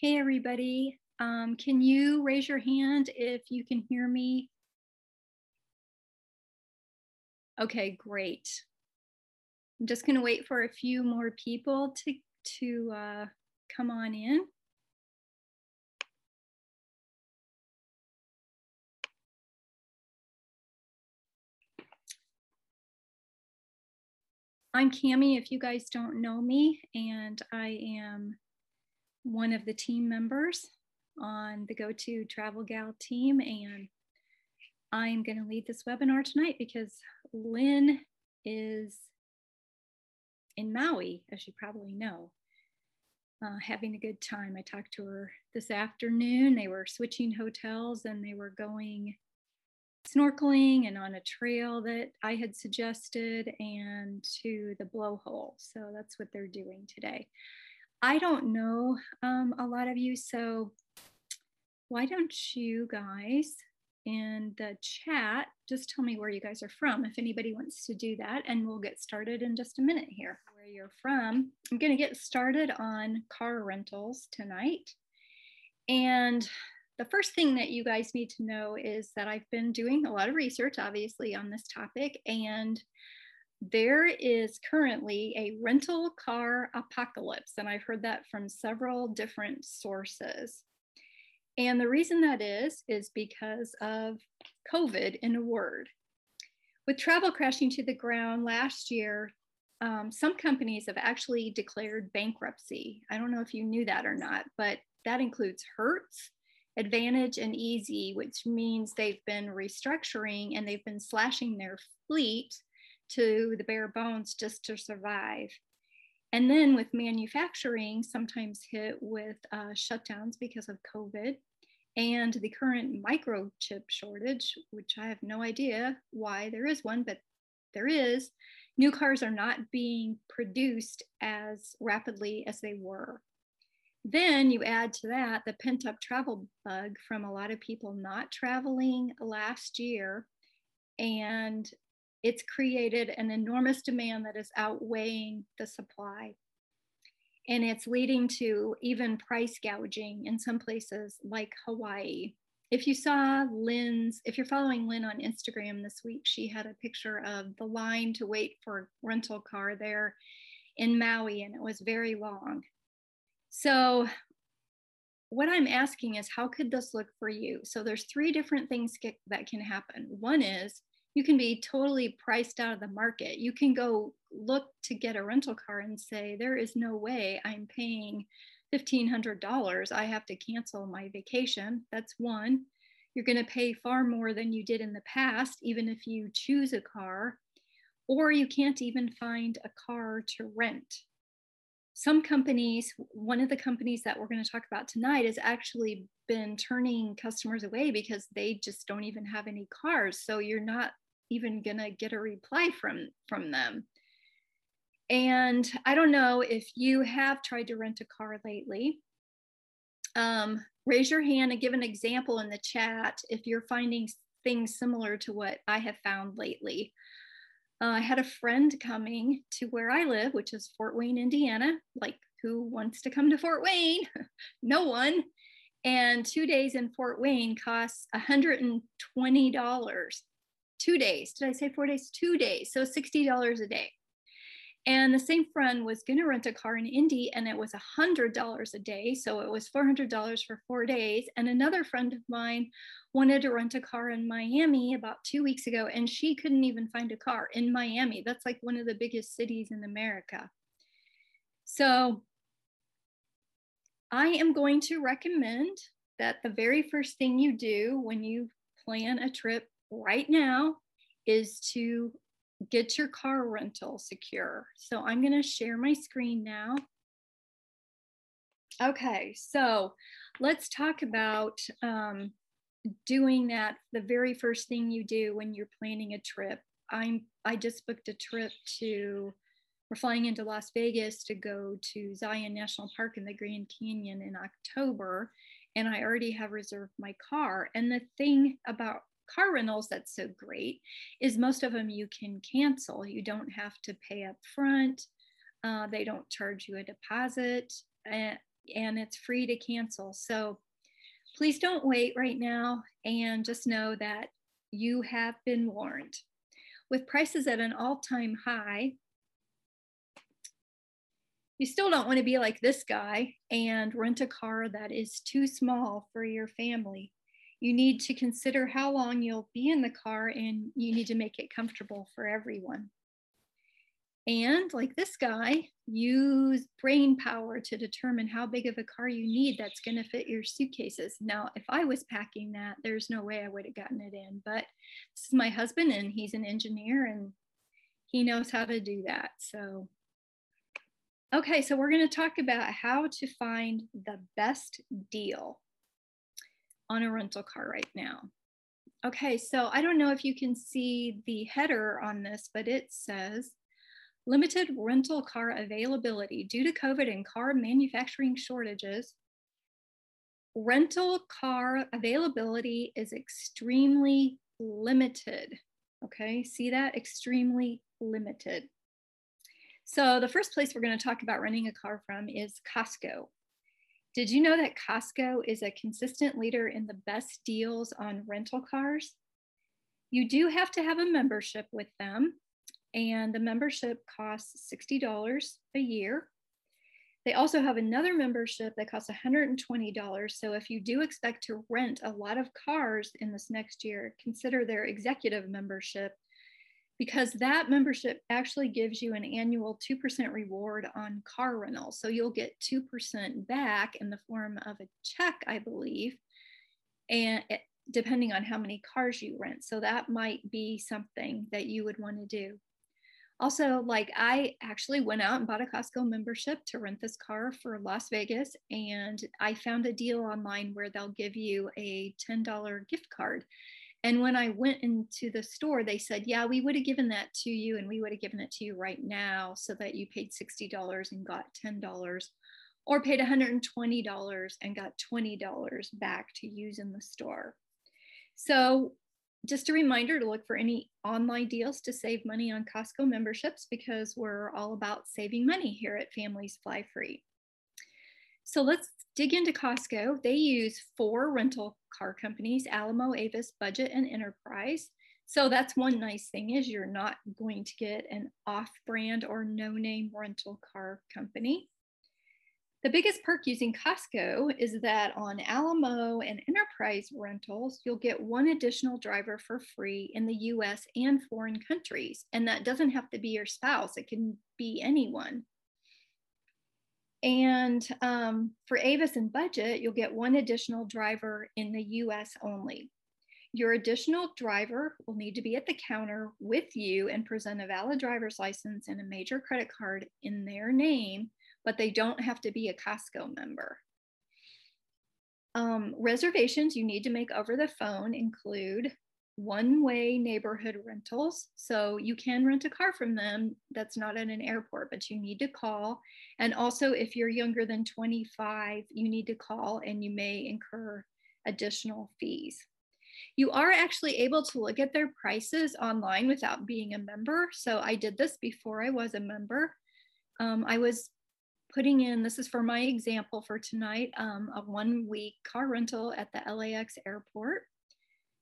Hey, everybody. Um, can you raise your hand if you can hear me? Okay, great. I'm just going to wait for a few more people to, to uh, come on in. I'm Cami, if you guys don't know me, and I am one of the team members on the GoTo Travel Gal team. And I'm going to lead this webinar tonight because Lynn is in Maui, as you probably know, uh, having a good time. I talked to her this afternoon. They were switching hotels and they were going snorkeling and on a trail that I had suggested and to the blowhole. So that's what they're doing today. I don't know um, a lot of you, so why don't you guys in the chat just tell me where you guys are from if anybody wants to do that, and we'll get started in just a minute here. Where you're from, I'm going to get started on car rentals tonight. And the first thing that you guys need to know is that I've been doing a lot of research, obviously, on this topic, and there is currently a rental car apocalypse, and I've heard that from several different sources. And the reason that is, is because of COVID in a word. With travel crashing to the ground last year, um, some companies have actually declared bankruptcy. I don't know if you knew that or not, but that includes Hertz, Advantage, and Easy, which means they've been restructuring and they've been slashing their fleet to the bare bones just to survive. And then with manufacturing, sometimes hit with uh, shutdowns because of COVID and the current microchip shortage, which I have no idea why there is one, but there is. New cars are not being produced as rapidly as they were. Then you add to that the pent up travel bug from a lot of people not traveling last year and it's created an enormous demand that is outweighing the supply. And it's leading to even price gouging in some places like Hawaii. If you saw Lynn's, if you're following Lynn on Instagram this week, she had a picture of the line to wait for a rental car there in Maui, and it was very long. So, what I'm asking is, how could this look for you? So, there's three different things that can happen. One is you can be totally priced out of the market. You can go look to get a rental car and say, there is no way I'm paying $1,500. I have to cancel my vacation. That's one. You're going to pay far more than you did in the past, even if you choose a car, or you can't even find a car to rent. Some companies, one of the companies that we're going to talk about tonight, has actually been turning customers away because they just don't even have any cars. So you're not even gonna get a reply from from them and i don't know if you have tried to rent a car lately um, raise your hand and give an example in the chat if you're finding things similar to what i have found lately uh, i had a friend coming to where i live which is fort wayne indiana like who wants to come to fort wayne no one and two days in fort wayne costs $120 two days. Did I say four days? Two days. So $60 a day. And the same friend was going to rent a car in Indy and it was $100 a day. So it was $400 for four days. And another friend of mine wanted to rent a car in Miami about two weeks ago and she couldn't even find a car in Miami. That's like one of the biggest cities in America. So I am going to recommend that the very first thing you do when you plan a trip right now is to get your car rental secure. So I'm going to share my screen now. Okay, so let's talk about um, doing that the very first thing you do when you're planning a trip. I'm I just booked a trip to we're flying into Las Vegas to go to Zion National Park in the Grand Canyon in October and I already have reserved my car. And the thing about car rentals that's so great is most of them you can cancel. You don't have to pay up front. Uh, they don't charge you a deposit. Uh, and it's free to cancel. So please don't wait right now and just know that you have been warned. With prices at an all time high, you still don't want to be like this guy and rent a car that is too small for your family. You need to consider how long you'll be in the car and you need to make it comfortable for everyone. And like this guy, use brain power to determine how big of a car you need that's going to fit your suitcases. Now, if I was packing that, there's no way I would have gotten it in. But this is my husband, and he's an engineer and he knows how to do that. So Okay, so we're going to talk about how to find the best deal on a rental car right now. Okay, so I don't know if you can see the header on this, but it says limited rental car availability due to COVID and car manufacturing shortages. Rental car availability is extremely limited. Okay, see that? Extremely limited. So the first place we're going to talk about renting a car from is Costco. Did you know that Costco is a consistent leader in the best deals on rental cars? You do have to have a membership with them, and the membership costs $60 a year. They also have another membership that costs $120. So if you do expect to rent a lot of cars in this next year, consider their executive membership because that membership actually gives you an annual 2% reward on car rental. So you'll get 2% back in the form of a check, I believe, and it, depending on how many cars you rent. So that might be something that you would want to do. Also, like I actually went out and bought a Costco membership to rent this car for Las Vegas, and I found a deal online where they'll give you a $10 gift card. And when I went into the store, they said, Yeah, we would have given that to you and we would have given it to you right now so that you paid $60 and got $10 or paid $120 and got $20 back to use in the store. So, just a reminder to look for any online deals to save money on Costco memberships because we're all about saving money here at Families Fly Free. So let's dig into Costco. They use four rental car companies, Alamo, Avis, Budget, and Enterprise. So that's one nice thing is you're not going to get an off-brand or no-name rental car company. The biggest perk using Costco is that on Alamo and Enterprise rentals, you'll get one additional driver for free in the US and foreign countries. And that doesn't have to be your spouse, it can be anyone. And um, for Avis and Budget, you'll get one additional driver in the US only. Your additional driver will need to be at the counter with you and present a valid driver's license and a major credit card in their name, but they don't have to be a Costco member. Um, reservations you need to make over the phone include one way neighborhood rentals. So you can rent a car from them that's not at an airport, but you need to call. And also, if you're younger than 25, you need to call and you may incur additional fees. You are actually able to look at their prices online without being a member. So I did this before I was a member. Um, I was putting in, this is for my example for tonight, um, a one week car rental at the LAX airport.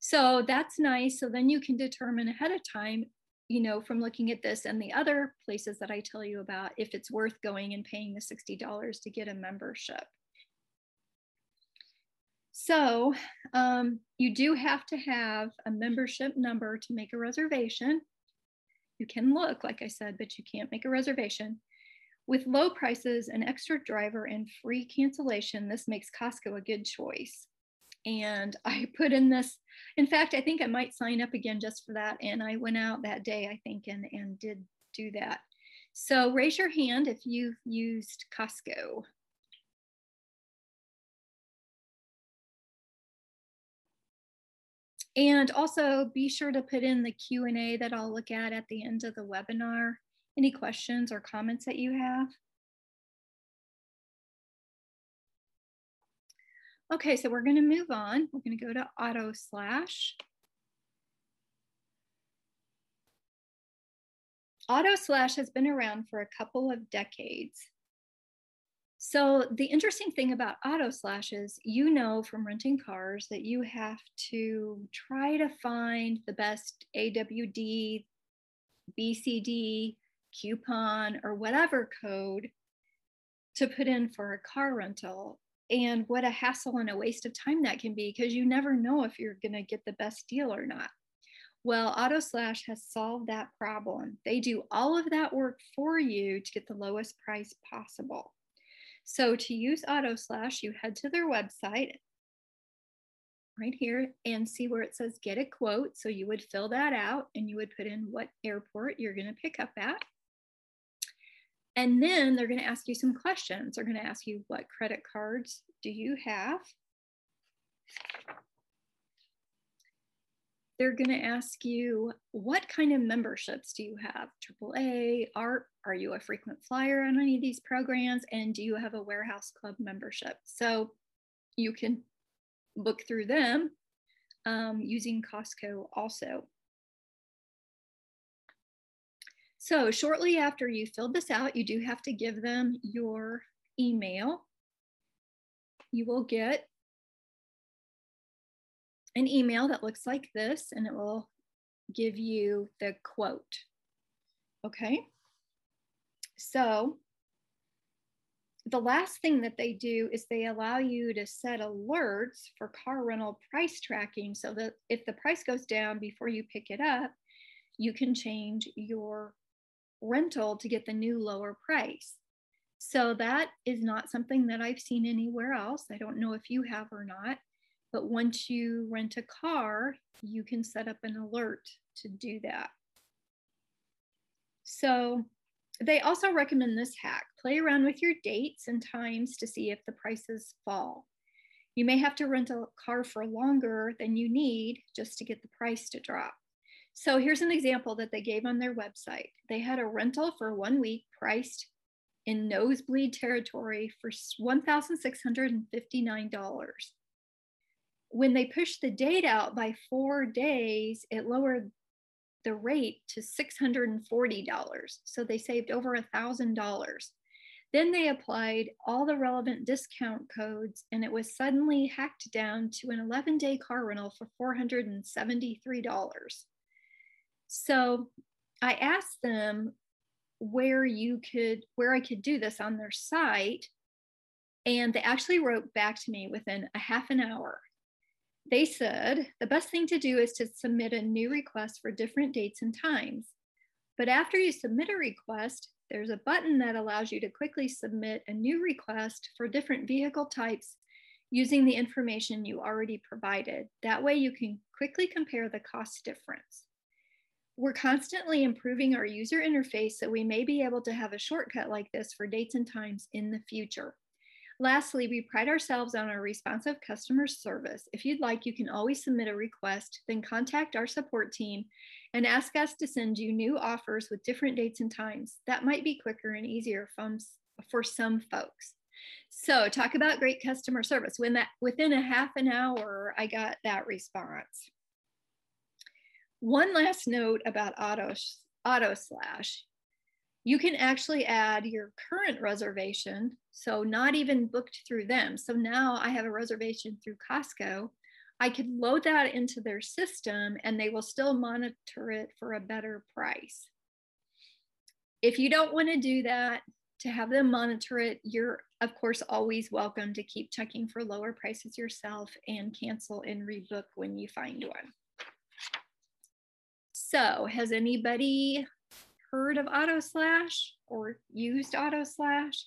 So that's nice. So then you can determine ahead of time, you know, from looking at this and the other places that I tell you about, if it's worth going and paying the $60 to get a membership. So um, you do have to have a membership number to make a reservation. You can look, like I said, but you can't make a reservation. With low prices, an extra driver, and free cancellation, this makes Costco a good choice and I put in this. In fact, I think I might sign up again just for that. And I went out that day, I think, and, and did do that. So raise your hand if you've used Costco. And also be sure to put in the Q&A that I'll look at at the end of the webinar. Any questions or comments that you have? Okay, so we're gonna move on. We're gonna go to auto slash. Auto slash has been around for a couple of decades. So the interesting thing about auto slash is you know from renting cars that you have to try to find the best AWD, BCD, coupon, or whatever code to put in for a car rental. And what a hassle and a waste of time that can be because you never know if you're going to get the best deal or not. Well, AutoSlash has solved that problem. They do all of that work for you to get the lowest price possible. So to use AutoSlash, you head to their website right here and see where it says get a quote. So you would fill that out and you would put in what airport you're going to pick up at. And then they're going to ask you some questions. They're going to ask you what credit cards do you have? They're going to ask you what kind of memberships do you have? AAA, AARP, are you a frequent flyer on any of these programs? And do you have a warehouse club membership? So you can book through them um, using Costco also. So shortly after you filled this out, you do have to give them your email. You will get an email that looks like this and it will give you the quote. Okay. So the last thing that they do is they allow you to set alerts for car rental price tracking so that if the price goes down before you pick it up, you can change your rental to get the new lower price. So that is not something that I've seen anywhere else. I don't know if you have or not, but once you rent a car, you can set up an alert to do that. So they also recommend this hack. Play around with your dates and times to see if the prices fall. You may have to rent a car for longer than you need just to get the price to drop. So here's an example that they gave on their website. They had a rental for one week priced in nosebleed territory for $1,659. When they pushed the date out by four days, it lowered the rate to $640. So they saved over $1,000. Then they applied all the relevant discount codes, and it was suddenly hacked down to an 11 day car rental for $473. So I asked them where you could, where I could do this on their site. And they actually wrote back to me within a half an hour. They said the best thing to do is to submit a new request for different dates and times. But after you submit a request, there's a button that allows you to quickly submit a new request for different vehicle types using the information you already provided. That way you can quickly compare the cost difference. We're constantly improving our user interface so we may be able to have a shortcut like this for dates and times in the future. Lastly, we pride ourselves on our responsive customer service. If you'd like, you can always submit a request, then contact our support team and ask us to send you new offers with different dates and times. That might be quicker and easier from, for some folks. So talk about great customer service. When that within a half an hour, I got that response. One last note about auto, auto slash. You can actually add your current reservation, so not even booked through them. So now I have a reservation through Costco. I could load that into their system and they will still monitor it for a better price. If you don't want to do that, to have them monitor it, you're of course always welcome to keep checking for lower prices yourself and cancel and rebook when you find one. So has anybody heard of Auto Slash or used Auto Slash?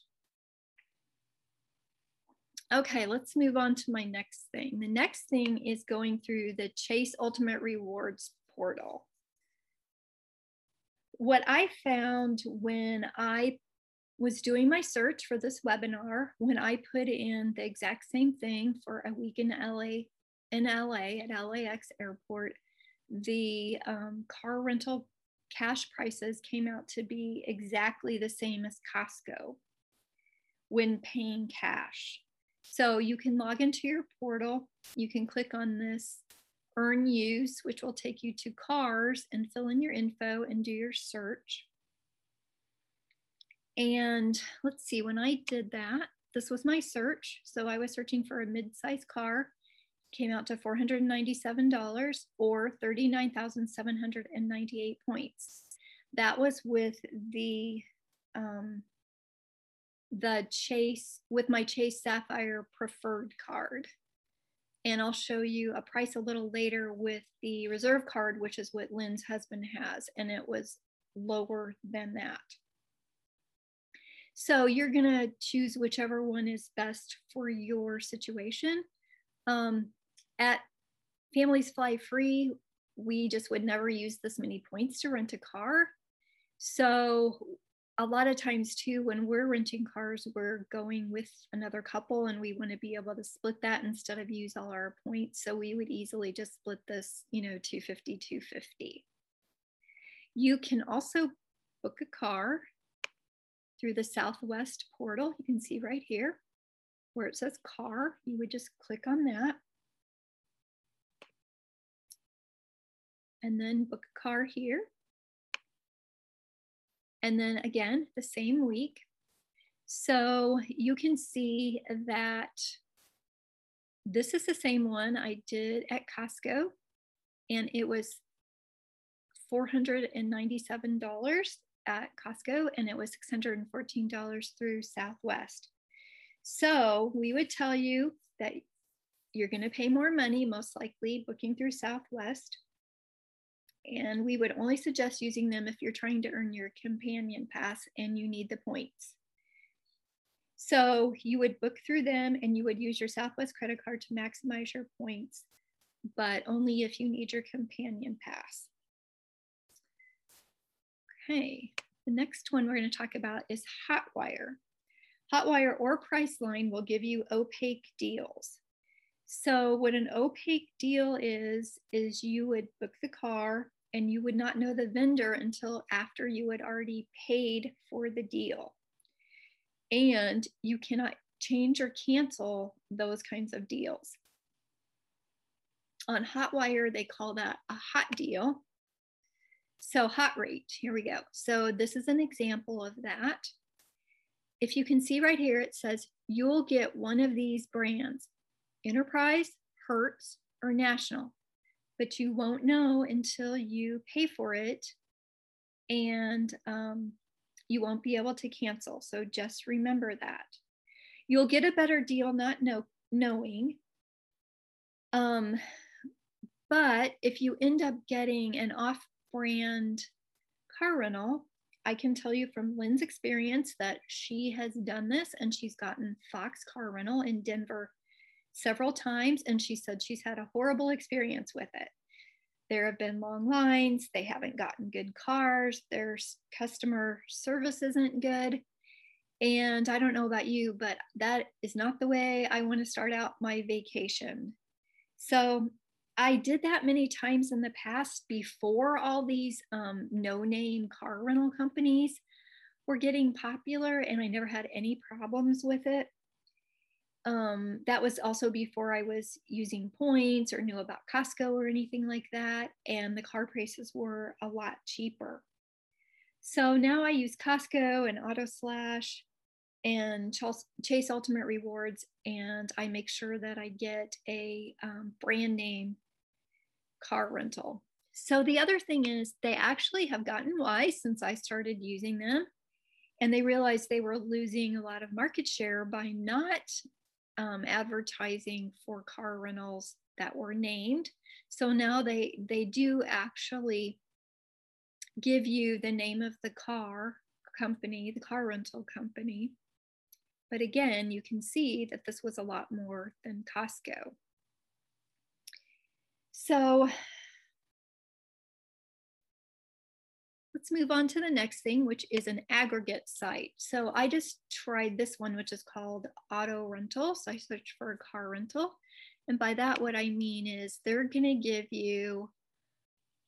Okay, let's move on to my next thing. The next thing is going through the Chase Ultimate Rewards portal. What I found when I was doing my search for this webinar, when I put in the exact same thing for a week in LA, in LA at LAX airport, the um, car rental cash prices came out to be exactly the same as Costco when paying cash. So you can log into your portal, you can click on this earn use, which will take you to cars and fill in your info and do your search. And let's see, when I did that, this was my search. So I was searching for a mid-sized car. Came out to $497 or 39,798 points. That was with the um, the Chase with my Chase Sapphire preferred card. And I'll show you a price a little later with the reserve card, which is what Lynn's husband has, and it was lower than that. So you're gonna choose whichever one is best for your situation. Um, at Families Fly Free, we just would never use this many points to rent a car. So a lot of times too, when we're renting cars, we're going with another couple and we want to be able to split that instead of use all our points. So we would easily just split this, you know, 250, 250. You can also book a car through the Southwest portal. You can see right here where it says car. You would just click on that. And then book a car here. And then again, the same week. So you can see that this is the same one I did at Costco and it was $497 at Costco and it was $614 through Southwest. So we would tell you that you're going to pay more money, most likely booking through Southwest. And we would only suggest using them if you're trying to earn your companion pass and you need the points. So you would book through them and you would use your Southwest credit card to maximize your points, but only if you need your companion pass. Okay, the next one we're going to talk about is Hotwire. Hotwire or Priceline will give you opaque deals. So what an opaque deal is, is you would book the car and you would not know the vendor until after you had already paid for the deal. And you cannot change or cancel those kinds of deals. On Hotwire, they call that a hot deal. So hot rate, here we go. So this is an example of that. If you can see right here, it says you'll get one of these brands, Enterprise, Hertz, or National, but you won't know until you pay for it and um, you won't be able to cancel. So just remember that. You'll get a better deal not know, knowing. Um, but if you end up getting an off brand car rental, I can tell you from Lynn's experience that she has done this and she's gotten Fox car rental in Denver several times. And she said she's had a horrible experience with it. There have been long lines, they haven't gotten good cars, their customer service isn't good. And I don't know about you, but that is not the way I want to start out my vacation. So I did that many times in the past before all these um, no name car rental companies were getting popular, and I never had any problems with it. Um, that was also before I was using points or knew about Costco or anything like that, and the car prices were a lot cheaper. So now I use Costco and Auto Slash and Chase Ultimate Rewards, and I make sure that I get a um, brand name car rental. So the other thing is, they actually have gotten wise since I started using them, and they realized they were losing a lot of market share by not um, advertising for car rentals that were named. So now they they do actually give you the name of the car company, the car rental company, but again, you can see that this was a lot more than Costco. So let's move on to the next thing, which is an aggregate site. So I just tried this one, which is called auto rental. So I searched for a car rental. And by that, what I mean is they're gonna give you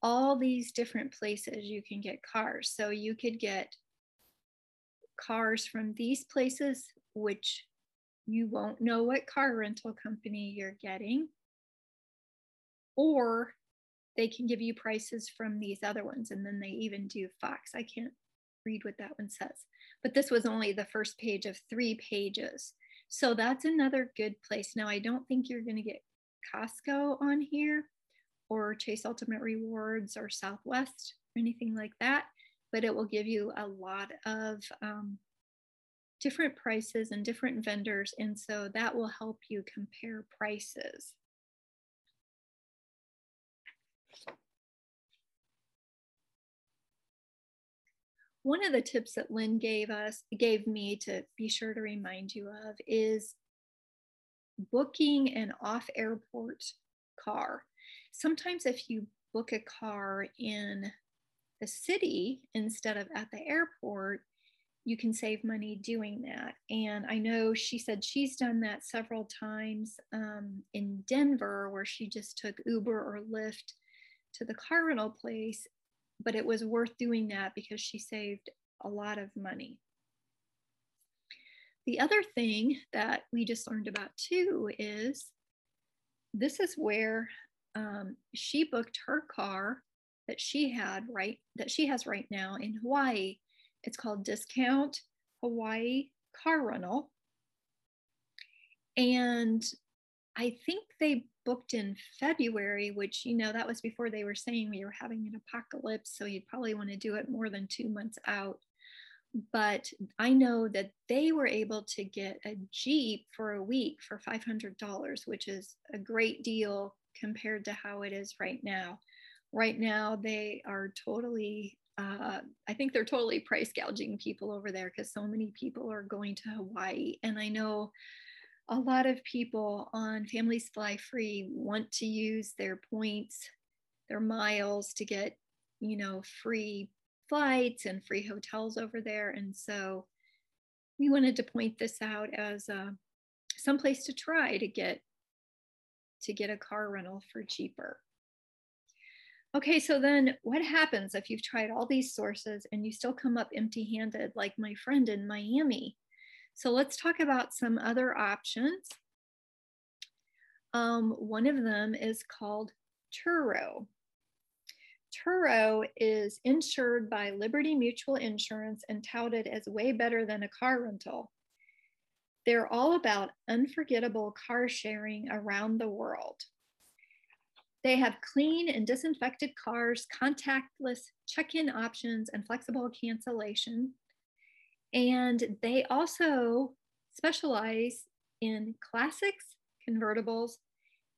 all these different places you can get cars. So you could get cars from these places which you won't know what car rental company you're getting. Or they can give you prices from these other ones. And then they even do Fox. I can't read what that one says. But this was only the first page of three pages. So that's another good place. Now, I don't think you're going to get Costco on here or Chase Ultimate Rewards or Southwest or anything like that, but it will give you a lot of um, different prices and different vendors. And so that will help you compare prices. One of the tips that Lynn gave us, gave me to be sure to remind you of is booking an off airport car. Sometimes if you book a car in the city instead of at the airport, you can save money doing that. And I know she said she's done that several times um, in Denver, where she just took Uber or Lyft to the car rental place, but it was worth doing that because she saved a lot of money. The other thing that we just learned about too is this is where um, she booked her car that she had right that she has right now in Hawaii it's called Discount Hawaii Car Rental. And I think they booked in February, which, you know, that was before they were saying we were having an apocalypse. So you'd probably want to do it more than two months out. But I know that they were able to get a Jeep for a week for $500, which is a great deal compared to how it is right now. Right now, they are totally uh, I think they're totally price gouging people over there because so many people are going to Hawaii. And I know a lot of people on Families Fly Free want to use their points, their miles to get, you know, free flights and free hotels over there. And so we wanted to point this out as uh, some place to try to get to get a car rental for cheaper. Okay, so then what happens if you've tried all these sources and you still come up empty handed, like my friend in Miami? So let's talk about some other options. Um, one of them is called Turo. Turo is insured by Liberty Mutual Insurance and touted as way better than a car rental. They're all about unforgettable car sharing around the world. They have clean and disinfected cars, contactless check in options, and flexible cancellation. And they also specialize in classics, convertibles,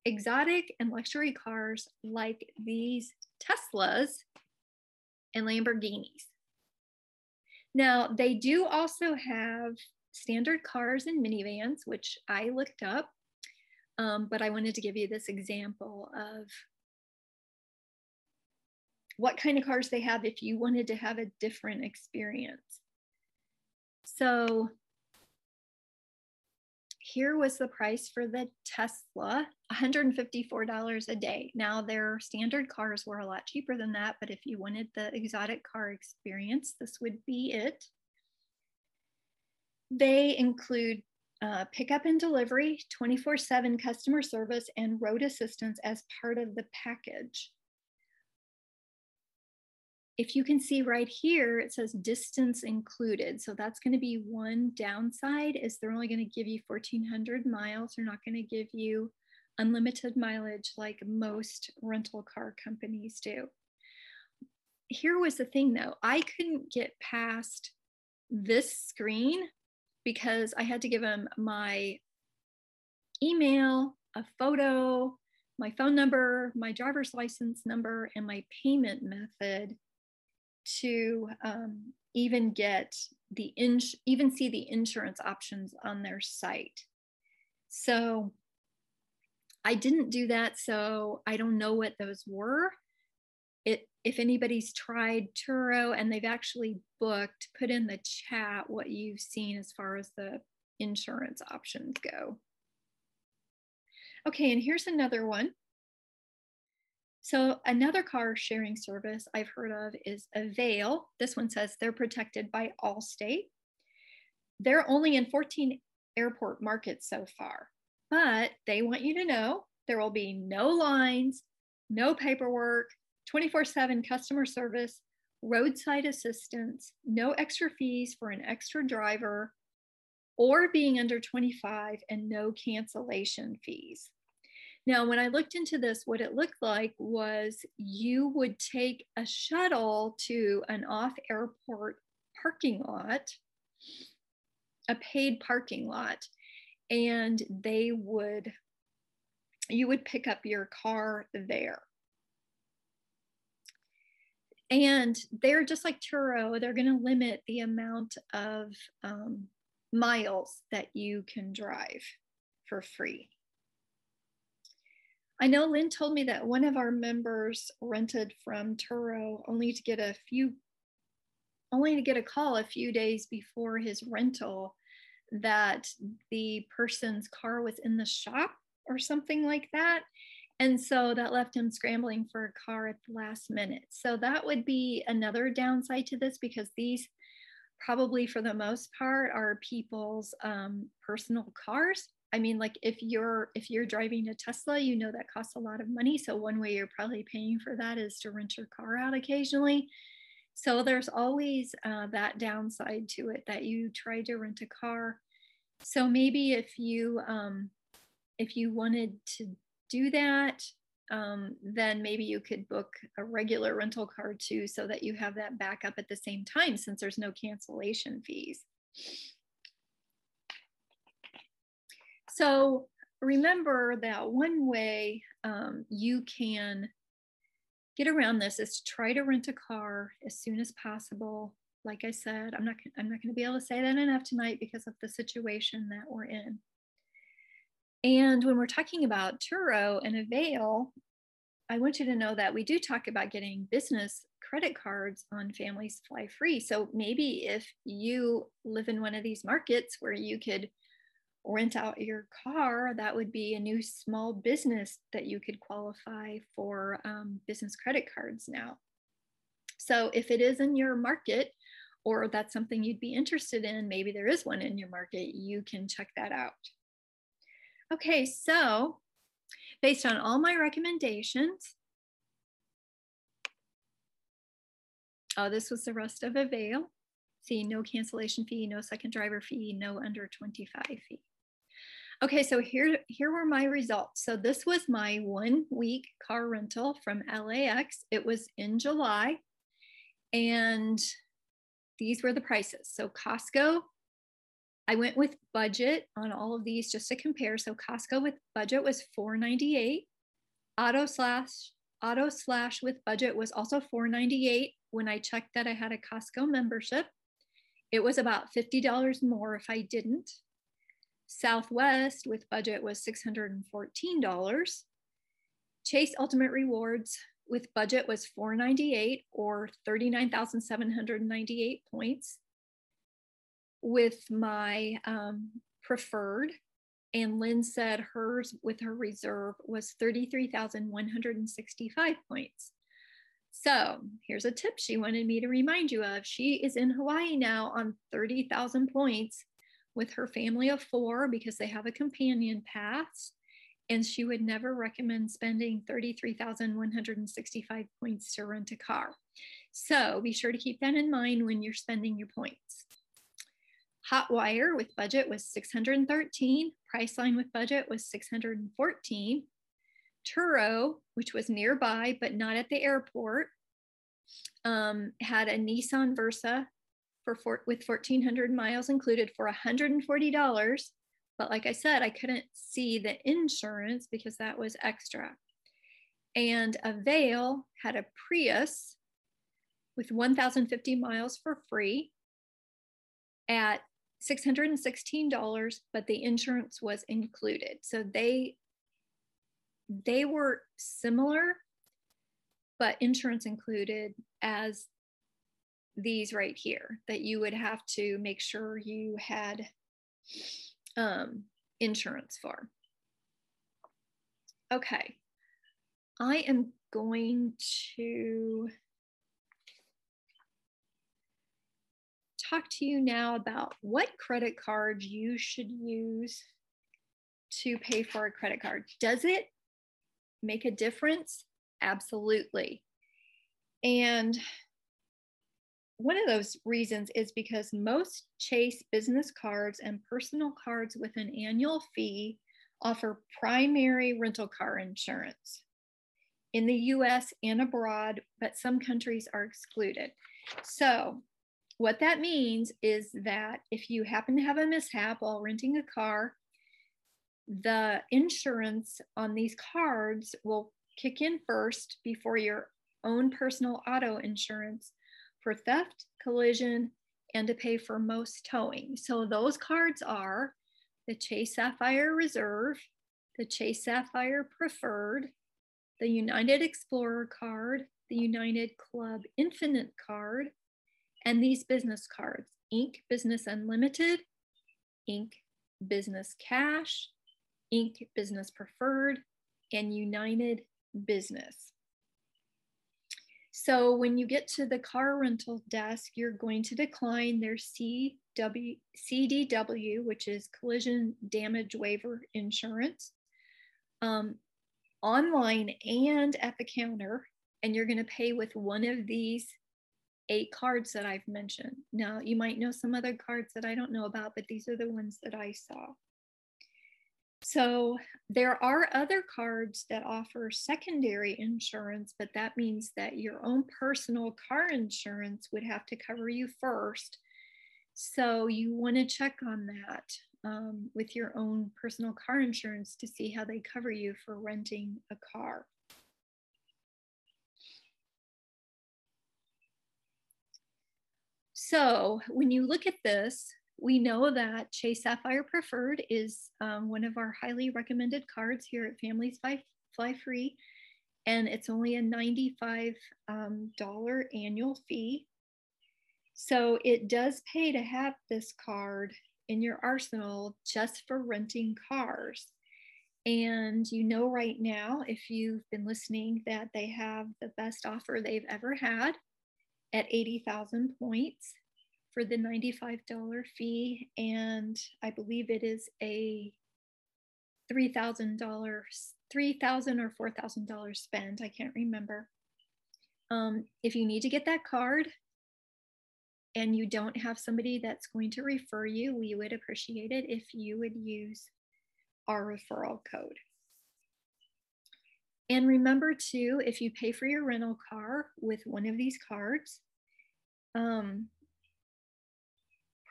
exotic and luxury cars like these Teslas and Lamborghinis. Now, they do also have standard cars and minivans, which I looked up. Um, but I wanted to give you this example of what kind of cars they have if you wanted to have a different experience. So here was the price for the Tesla, $154 a day. Now their standard cars were a lot cheaper than that, but if you wanted the exotic car experience, this would be it. They include uh, pickup and delivery, 24 7 customer service, and road assistance as part of the package. If you can see right here, it says distance included. So that's going to be one downside is they're only going to give you 1400 miles. They're not going to give you unlimited mileage like most rental car companies do. Here was the thing though, I couldn't get past this screen because I had to give them my email, a photo, my phone number, my driver's license number, and my payment method to um, even get the ins- even see the insurance options on their site. So I didn't do that, so I don't know what those were it, if anybody's tried Turo and they've actually booked, put in the chat what you've seen as far as the insurance options go. Okay, and here's another one. So another car sharing service I've heard of is Avail. This one says they're protected by Allstate. They're only in 14 airport markets so far, but they want you to know there will be no lines, no paperwork, 24 7 customer service, roadside assistance, no extra fees for an extra driver, or being under 25 and no cancellation fees. Now, when I looked into this, what it looked like was you would take a shuttle to an off airport parking lot, a paid parking lot, and they would, you would pick up your car there. And they're just like Turo, they're going to limit the amount of um, miles that you can drive for free. I know Lynn told me that one of our members rented from Turo only to get a few, only to get a call a few days before his rental that the person's car was in the shop or something like that. And so that left him scrambling for a car at the last minute. So that would be another downside to this because these probably for the most part are people's um, personal cars. I mean, like if you're if you're driving a Tesla, you know that costs a lot of money. So one way you're probably paying for that is to rent your car out occasionally. So there's always uh, that downside to it that you try to rent a car. So maybe if you um, if you wanted to do that, um, then maybe you could book a regular rental car too so that you have that backup at the same time since there's no cancellation fees. So remember that one way um, you can get around this is to try to rent a car as soon as possible. Like I said, I'm not, I'm not going to be able to say that enough tonight because of the situation that we're in. And when we're talking about Turo and Avail, I want you to know that we do talk about getting business credit cards on Families Fly Free. So maybe if you live in one of these markets where you could rent out your car, that would be a new small business that you could qualify for um, business credit cards now. So if it is in your market, or that's something you'd be interested in, maybe there is one in your market, you can check that out. Okay, so based on all my recommendations, oh, this was the rest of Avail. See, no cancellation fee, no second driver fee, no under 25 fee. Okay, so here, here were my results. So this was my one week car rental from LAX. It was in July and these were the prices. So Costco, I went with budget on all of these just to compare. So Costco with budget was 498. Auto slash auto slash with budget was also 498. When I checked that I had a Costco membership, it was about $50 more if I didn't. Southwest with budget was $614. Chase Ultimate Rewards with budget was 498 or 39,798 points with my um, preferred and Lynn said hers with her reserve was 33,165 points. So here's a tip she wanted me to remind you of. She is in Hawaii now on 30,000 points with her family of four because they have a companion pass. And she would never recommend spending 33,165 points to rent a car. So be sure to keep that in mind when you're spending your points. Hotwire with budget was 613. Priceline with budget was 614. Turo, which was nearby but not at the airport, um, had a Nissan Versa for, for with 1,400 miles included for $140. But like I said, I couldn't see the insurance because that was extra. And Avail had a Prius with 1,050 miles for free at $616, but the insurance was included. So they they were similar, but insurance included as these right here that you would have to make sure you had um, insurance for. Okay, I am going to talk to you now about what credit card you should use to pay for a credit card. Does it make a difference? Absolutely. And one of those reasons is because most Chase business cards and personal cards with an annual fee offer primary rental car insurance in the US and abroad, but some countries are excluded. So, what that means is that if you happen to have a mishap while renting a car, the insurance on these cards will kick in first before your own personal auto insurance for theft, collision, and to pay for most towing. So those cards are the Chase Sapphire Reserve, the Chase Sapphire Preferred, the United Explorer card, the United Club Infinite card, and these business cards, Ink Business Unlimited, Ink Business Cash, Ink Business Preferred, and United Business. So when you get to the car rental desk, you're going to decline their CW, CDW, which is collision damage waiver insurance, um, online and at the counter. And you're going to pay with one of these eight cards that I've mentioned. Now, you might know some other cards that I don't know about, but these are the ones that I saw. So there are other cards that offer secondary insurance, but that means that your own personal car insurance would have to cover you first. So you want to check on that um, with your own personal car insurance to see how they cover you for renting a car. So when you look at this, we know that Chase Sapphire Preferred is um, one of our highly recommended cards here at Families Fly, Fly Free, and it's only a $95 um, annual fee. So it does pay to have this card in your arsenal just for renting cars. And you know right now, if you've been listening, that they have the best offer they've ever had at 80,000 points for the $95 fee. And I believe it is a $3,000, 3,000 or $4,000 spend. I can't remember. Um, if you need to get that card and you don't have somebody that's going to refer you, we would appreciate it if you would use our referral code. And remember too, if you pay for your rental car with one of these cards, um,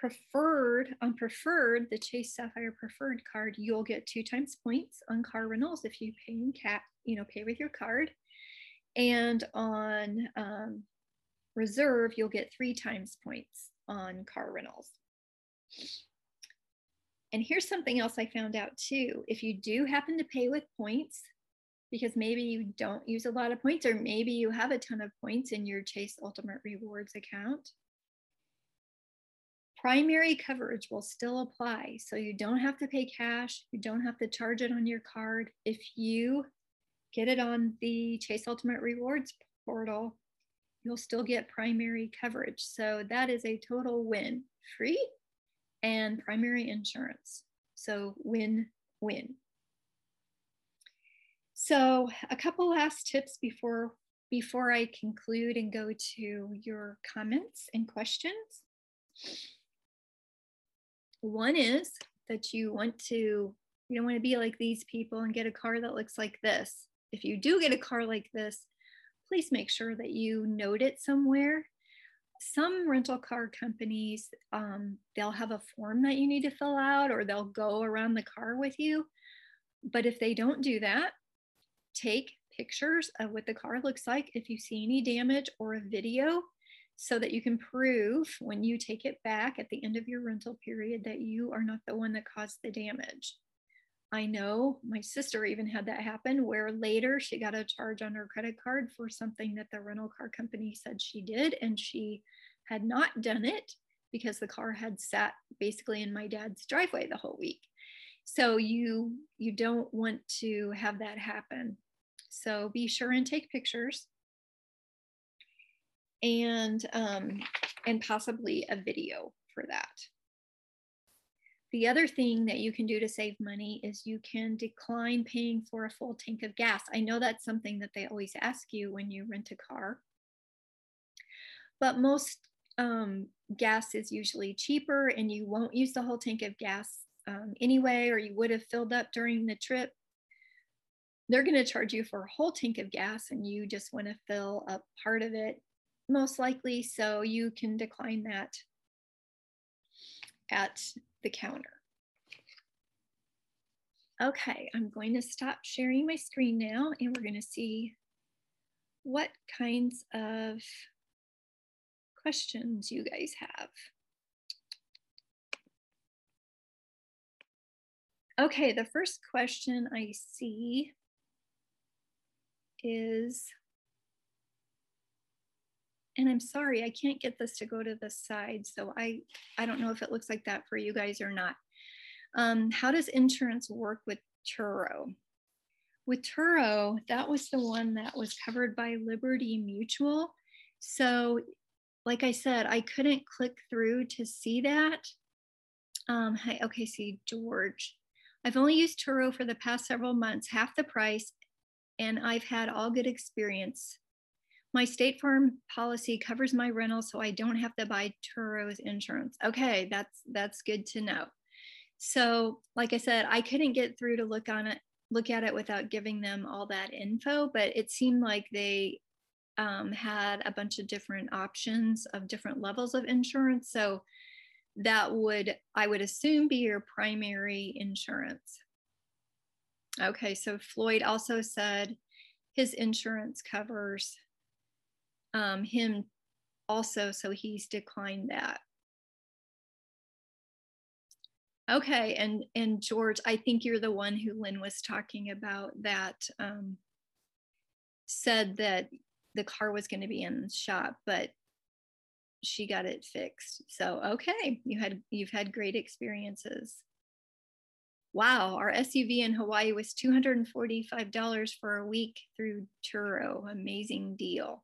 preferred on preferred the chase sapphire preferred card you'll get two times points on car rentals if you pay in cat you know pay with your card. And on um, reserve you'll get three times points on car rentals. And here's something else i found out too. If you do happen to pay with points because maybe you don't use a lot of points or maybe you have a ton of points in your chase ultimate rewards account primary coverage will still apply. So you don't have to pay cash. You don't have to charge it on your card. If you get it on the Chase Ultimate Rewards portal, you'll still get primary coverage. So that is a total win free and primary insurance. So win win. So a couple last tips before before I conclude and go to your comments and questions. One is that you want to, you don't want to be like these people and get a car that looks like this. If you do get a car like this, please make sure that you note it somewhere. Some rental car companies, um, they'll have a form that you need to fill out or they'll go around the car with you. But if they don't do that, take pictures of what the car looks like if you see any damage or a video so that you can prove when you take it back at the end of your rental period that you are not the one that caused the damage. I know my sister even had that happen where later she got a charge on her credit card for something that the rental car company said she did, and she had not done it because the car had sat basically in my dad's driveway the whole week. So you you don't want to have that happen. So be sure and take pictures and, um, and possibly a video for that. The other thing that you can do to save money is you can decline paying for a full tank of gas. I know that's something that they always ask you when you rent a car. But most um, gas is usually cheaper and you won't use the whole tank of gas um, anyway, or you would have filled up during the trip, they're going to charge you for a whole tank of gas and you just want to fill up part of it, most likely. So you can decline that at the counter. Okay, I'm going to stop sharing my screen now and we're going to see what kinds of questions you guys have. Okay, the first question I see is, and I'm sorry, I can't get this to go to the side, so I, I don't know if it looks like that for you guys or not. Um, how does insurance work with Turo? With Turo, that was the one that was covered by Liberty Mutual. So like I said, I couldn't click through to see that. Um, hi, okay, see George. I've only used Turo for the past several months, half the price, and I've had all good experience. My State Farm policy covers my rental, so I don't have to buy Turo's insurance. Okay, that's that's good to know. So, like I said, I couldn't get through to look on it, look at it without giving them all that info, but it seemed like they um, had a bunch of different options of different levels of insurance. So that would, I would assume, be your primary insurance. Okay, so Floyd also said his insurance covers um, him also, so he's declined that. Okay, and and George, I think you're the one who Lynn was talking about that um, said that the car was going to be in the shop, but she got it fixed. So okay, you had you've had great experiences. Wow, our SUV in Hawaii was $245 for a week through Turo. Amazing deal.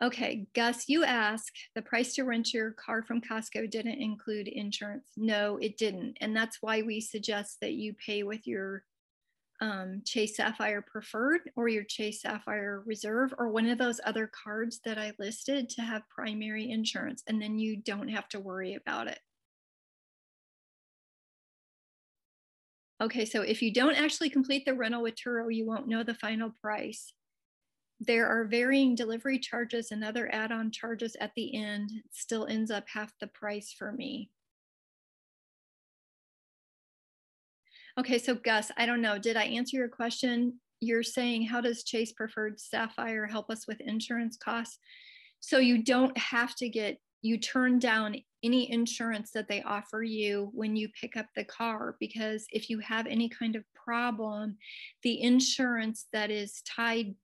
Okay, Gus, you ask the price to rent your car from Costco didn't include insurance. No, it didn't. And that's why we suggest that you pay with your um, Chase Sapphire Preferred or your Chase Sapphire Reserve or one of those other cards that I listed to have primary insurance, and then you don't have to worry about it. Okay, so if you don't actually complete the rental with Turo, you won't know the final price. There are varying delivery charges and other add-on charges at the end. It still ends up half the price for me. Okay, so Gus, I don't know. Did I answer your question? You're saying, how does Chase Preferred Sapphire help us with insurance costs? So you don't have to get, you turn down any insurance that they offer you when you pick up the car because if you have any kind of problem, the insurance that is tied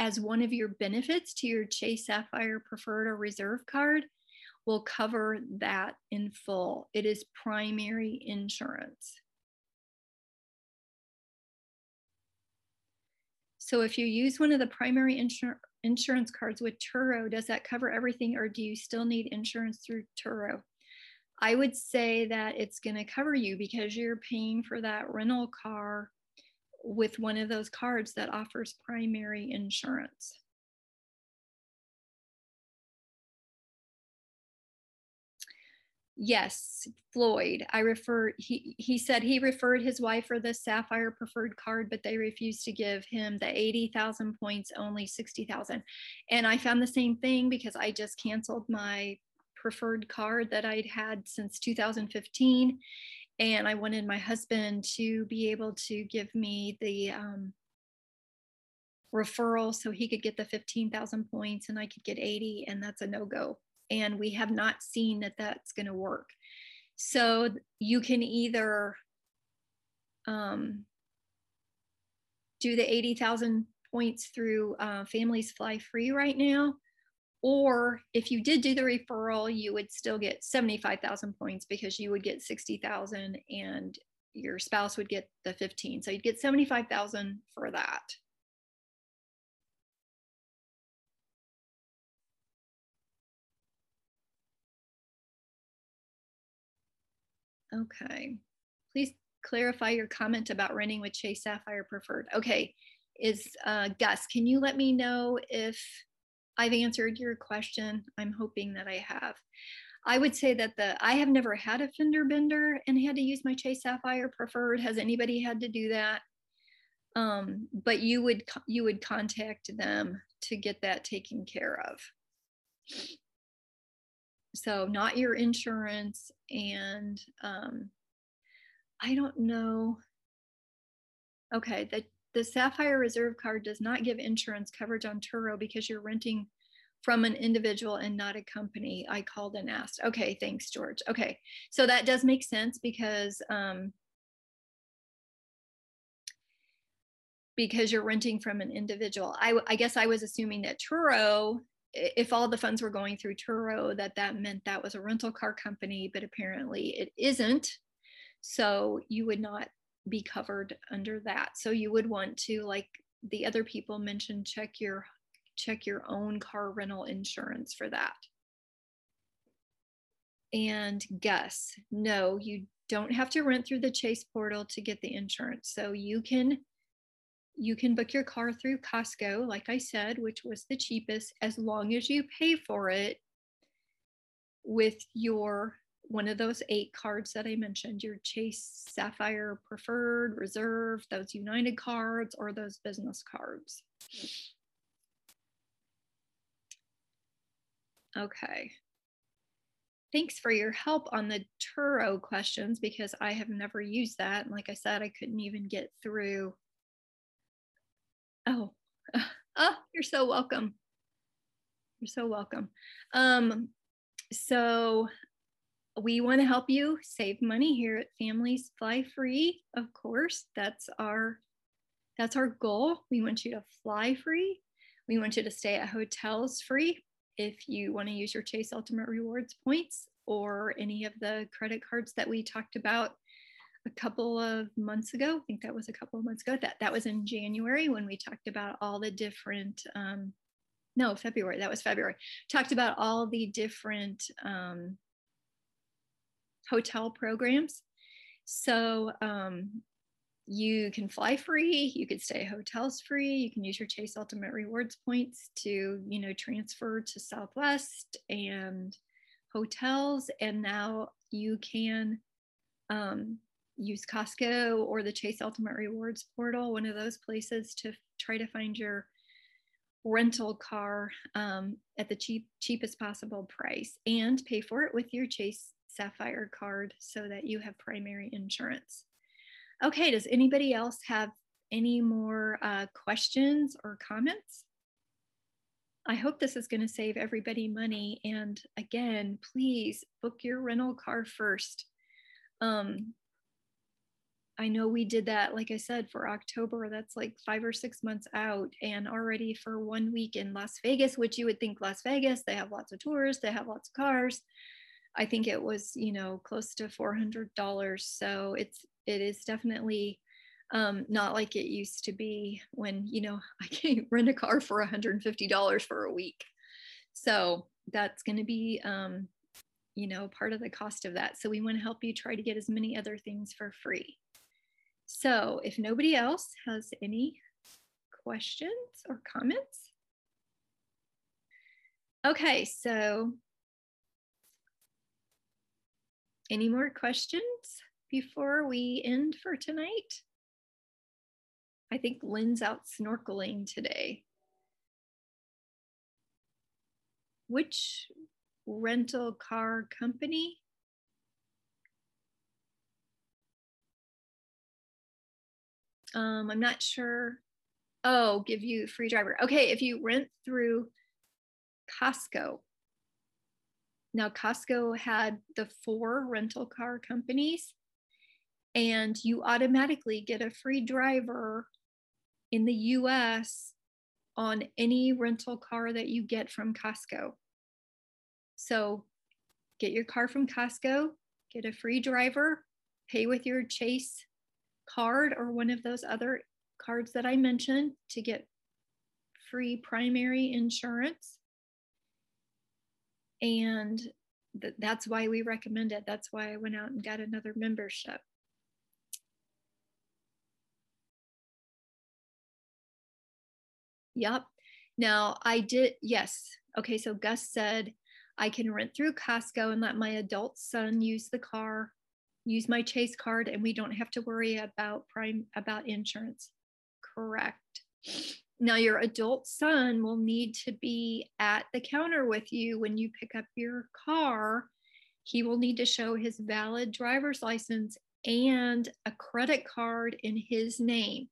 as one of your benefits to your Chase Sapphire Preferred or Reserve card will cover that in full. It is primary insurance. So if you use one of the primary insur insurance cards with Turo, does that cover everything or do you still need insurance through Turo? I would say that it's going to cover you because you're paying for that rental car with one of those cards that offers primary insurance. yes, Floyd. I refer, he, he said he referred his wife for the Sapphire preferred card, but they refused to give him the 80,000 points, only 60,000. And I found the same thing because I just canceled my preferred card that I'd had since 2015. And I wanted my husband to be able to give me the um, referral so he could get the 15,000 points and I could get 80, and that's a no go and we have not seen that that's going to work. So you can either um, do the 80,000 points through uh, Families Fly Free right now. Or if you did do the referral, you would still get 75,000 points because you would get 60,000 and your spouse would get the 15. So you'd get 75,000 for that. Okay. Please clarify your comment about renting with Chase Sapphire Preferred. Okay. Is uh, Gus, can you let me know if I've answered your question. I'm hoping that I have. I would say that the I have never had a fender bender and had to use my Chase Sapphire preferred. Has anybody had to do that? Um, but you would you would contact them to get that taken care of. So not your insurance and um, I don't know. Okay, the the Sapphire Reserve card does not give insurance coverage on Turo because you're renting from an individual and not a company. I called and asked. Okay, thanks, George. Okay, so that does make sense because um, because you're renting from an individual. I, I guess I was assuming that Turo, if all the funds were going through Turo, that that meant that was a rental car company, but apparently it isn't. So you would not be covered under that. So you would want to, like the other people mentioned, check your check your own car rental insurance for that. And Gus, no, you don't have to rent through the Chase portal to get the insurance. So you can you can book your car through Costco, like I said, which was the cheapest, as long as you pay for it with your one of those eight cards that I mentioned your Chase Sapphire Preferred, Reserve, those United cards, or those business cards. Okay. Thanks for your help on the Turo questions because I have never used that. And like I said, I couldn't even get through. Oh, oh, you're so welcome. You're so welcome. Um, so we want to help you save money here at Families Fly Free. Of course, that's our that's our goal. We want you to fly free. We want you to stay at hotels free. If you want to use your Chase Ultimate Rewards points or any of the credit cards that we talked about a couple of months ago, I think that was a couple of months ago. That that was in January when we talked about all the different. Um, no, February. That was February. Talked about all the different um, hotel programs. So um, you can fly free, you could stay hotels free, you can use your Chase Ultimate Rewards points to, you know, transfer to Southwest and hotels. And now you can um, use Costco or the Chase Ultimate Rewards portal, one of those places to try to find your rental car um, at the cheap cheapest possible price and pay for it with your Chase Sapphire card so that you have primary insurance. Okay, does anybody else have any more uh, questions or comments? I hope this is going to save everybody money. And again, please book your rental car first. Um, I know we did that, like I said, for October. That's like five or six months out, and already for one week in Las Vegas, which you would think Las Vegas, they have lots of tours, they have lots of cars. I think it was, you know, close to $400. So it's, it is definitely um, not like it used to be when, you know, I can rent a car for $150 for a week. So that's going to be, um, you know, part of the cost of that. So we want to help you try to get as many other things for free. So if nobody else has any questions or comments. Okay, so Any more questions before we end for tonight? I think Lynn's out snorkeling today. Which rental car company? Um, I'm not sure. Oh, give you free driver. Okay, if you rent through Costco, now, Costco had the four rental car companies, and you automatically get a free driver in the US on any rental car that you get from Costco. So, get your car from Costco, get a free driver, pay with your Chase card or one of those other cards that I mentioned to get free primary insurance and th- that's why we recommend it. That's why I went out and got another membership. Yep. Now, I did, yes. Okay, so Gus said I can rent through Costco and let my adult son use the car, use my Chase card, and we don't have to worry about prime about insurance. Correct. Now, your adult son will need to be at the counter with you when you pick up your car. He will need to show his valid driver's license and a credit card in his name.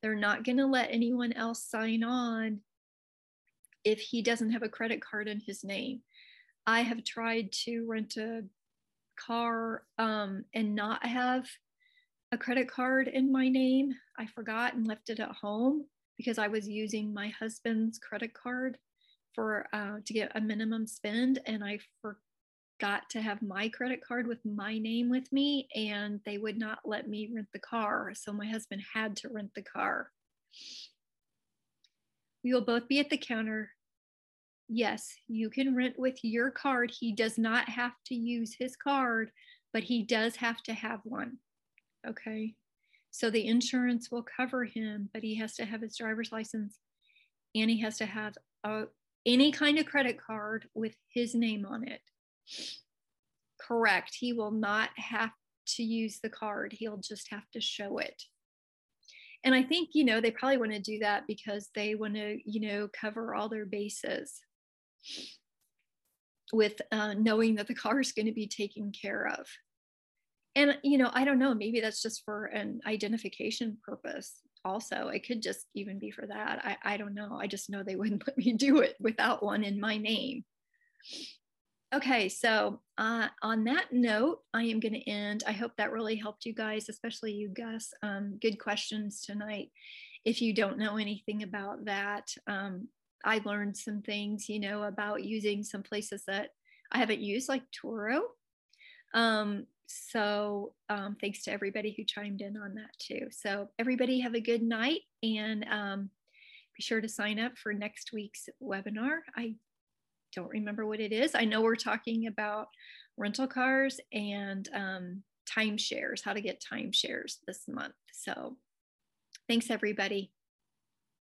They're not going to let anyone else sign on if he doesn't have a credit card in his name. I have tried to rent a car um, and not have a credit card in my name. I forgot and left it at home because I was using my husband's credit card for uh, to get a minimum spend, and I forgot to have my credit card with my name with me, and they would not let me rent the car. So my husband had to rent the car. We will both be at the counter. Yes, you can rent with your card. He does not have to use his card, but he does have to have one. Okay. So the insurance will cover him, but he has to have his driver's license and he has to have a, any kind of credit card with his name on it. Correct. He will not have to use the card, he'll just have to show it. And I think, you know, they probably want to do that because they want to, you know, cover all their bases with uh, knowing that the car is going to be taken care of and you know i don't know maybe that's just for an identification purpose also. It could just even be for that. I, I don't know. I just know they wouldn't let me do it without one in my name. Okay so uh, on that note i am going to end. I hope that really helped you guys especially you gus. Um, good questions tonight. If you don't know anything about that um, i learned some things you know about using some places that i haven't used like Turo. Um, so um, thanks to everybody who chimed in on that too. So everybody have a good night and um, be sure to sign up for next week's webinar. I don't remember what it is. I know we're talking about rental cars and um, timeshares, how to get timeshares this month. So thanks everybody.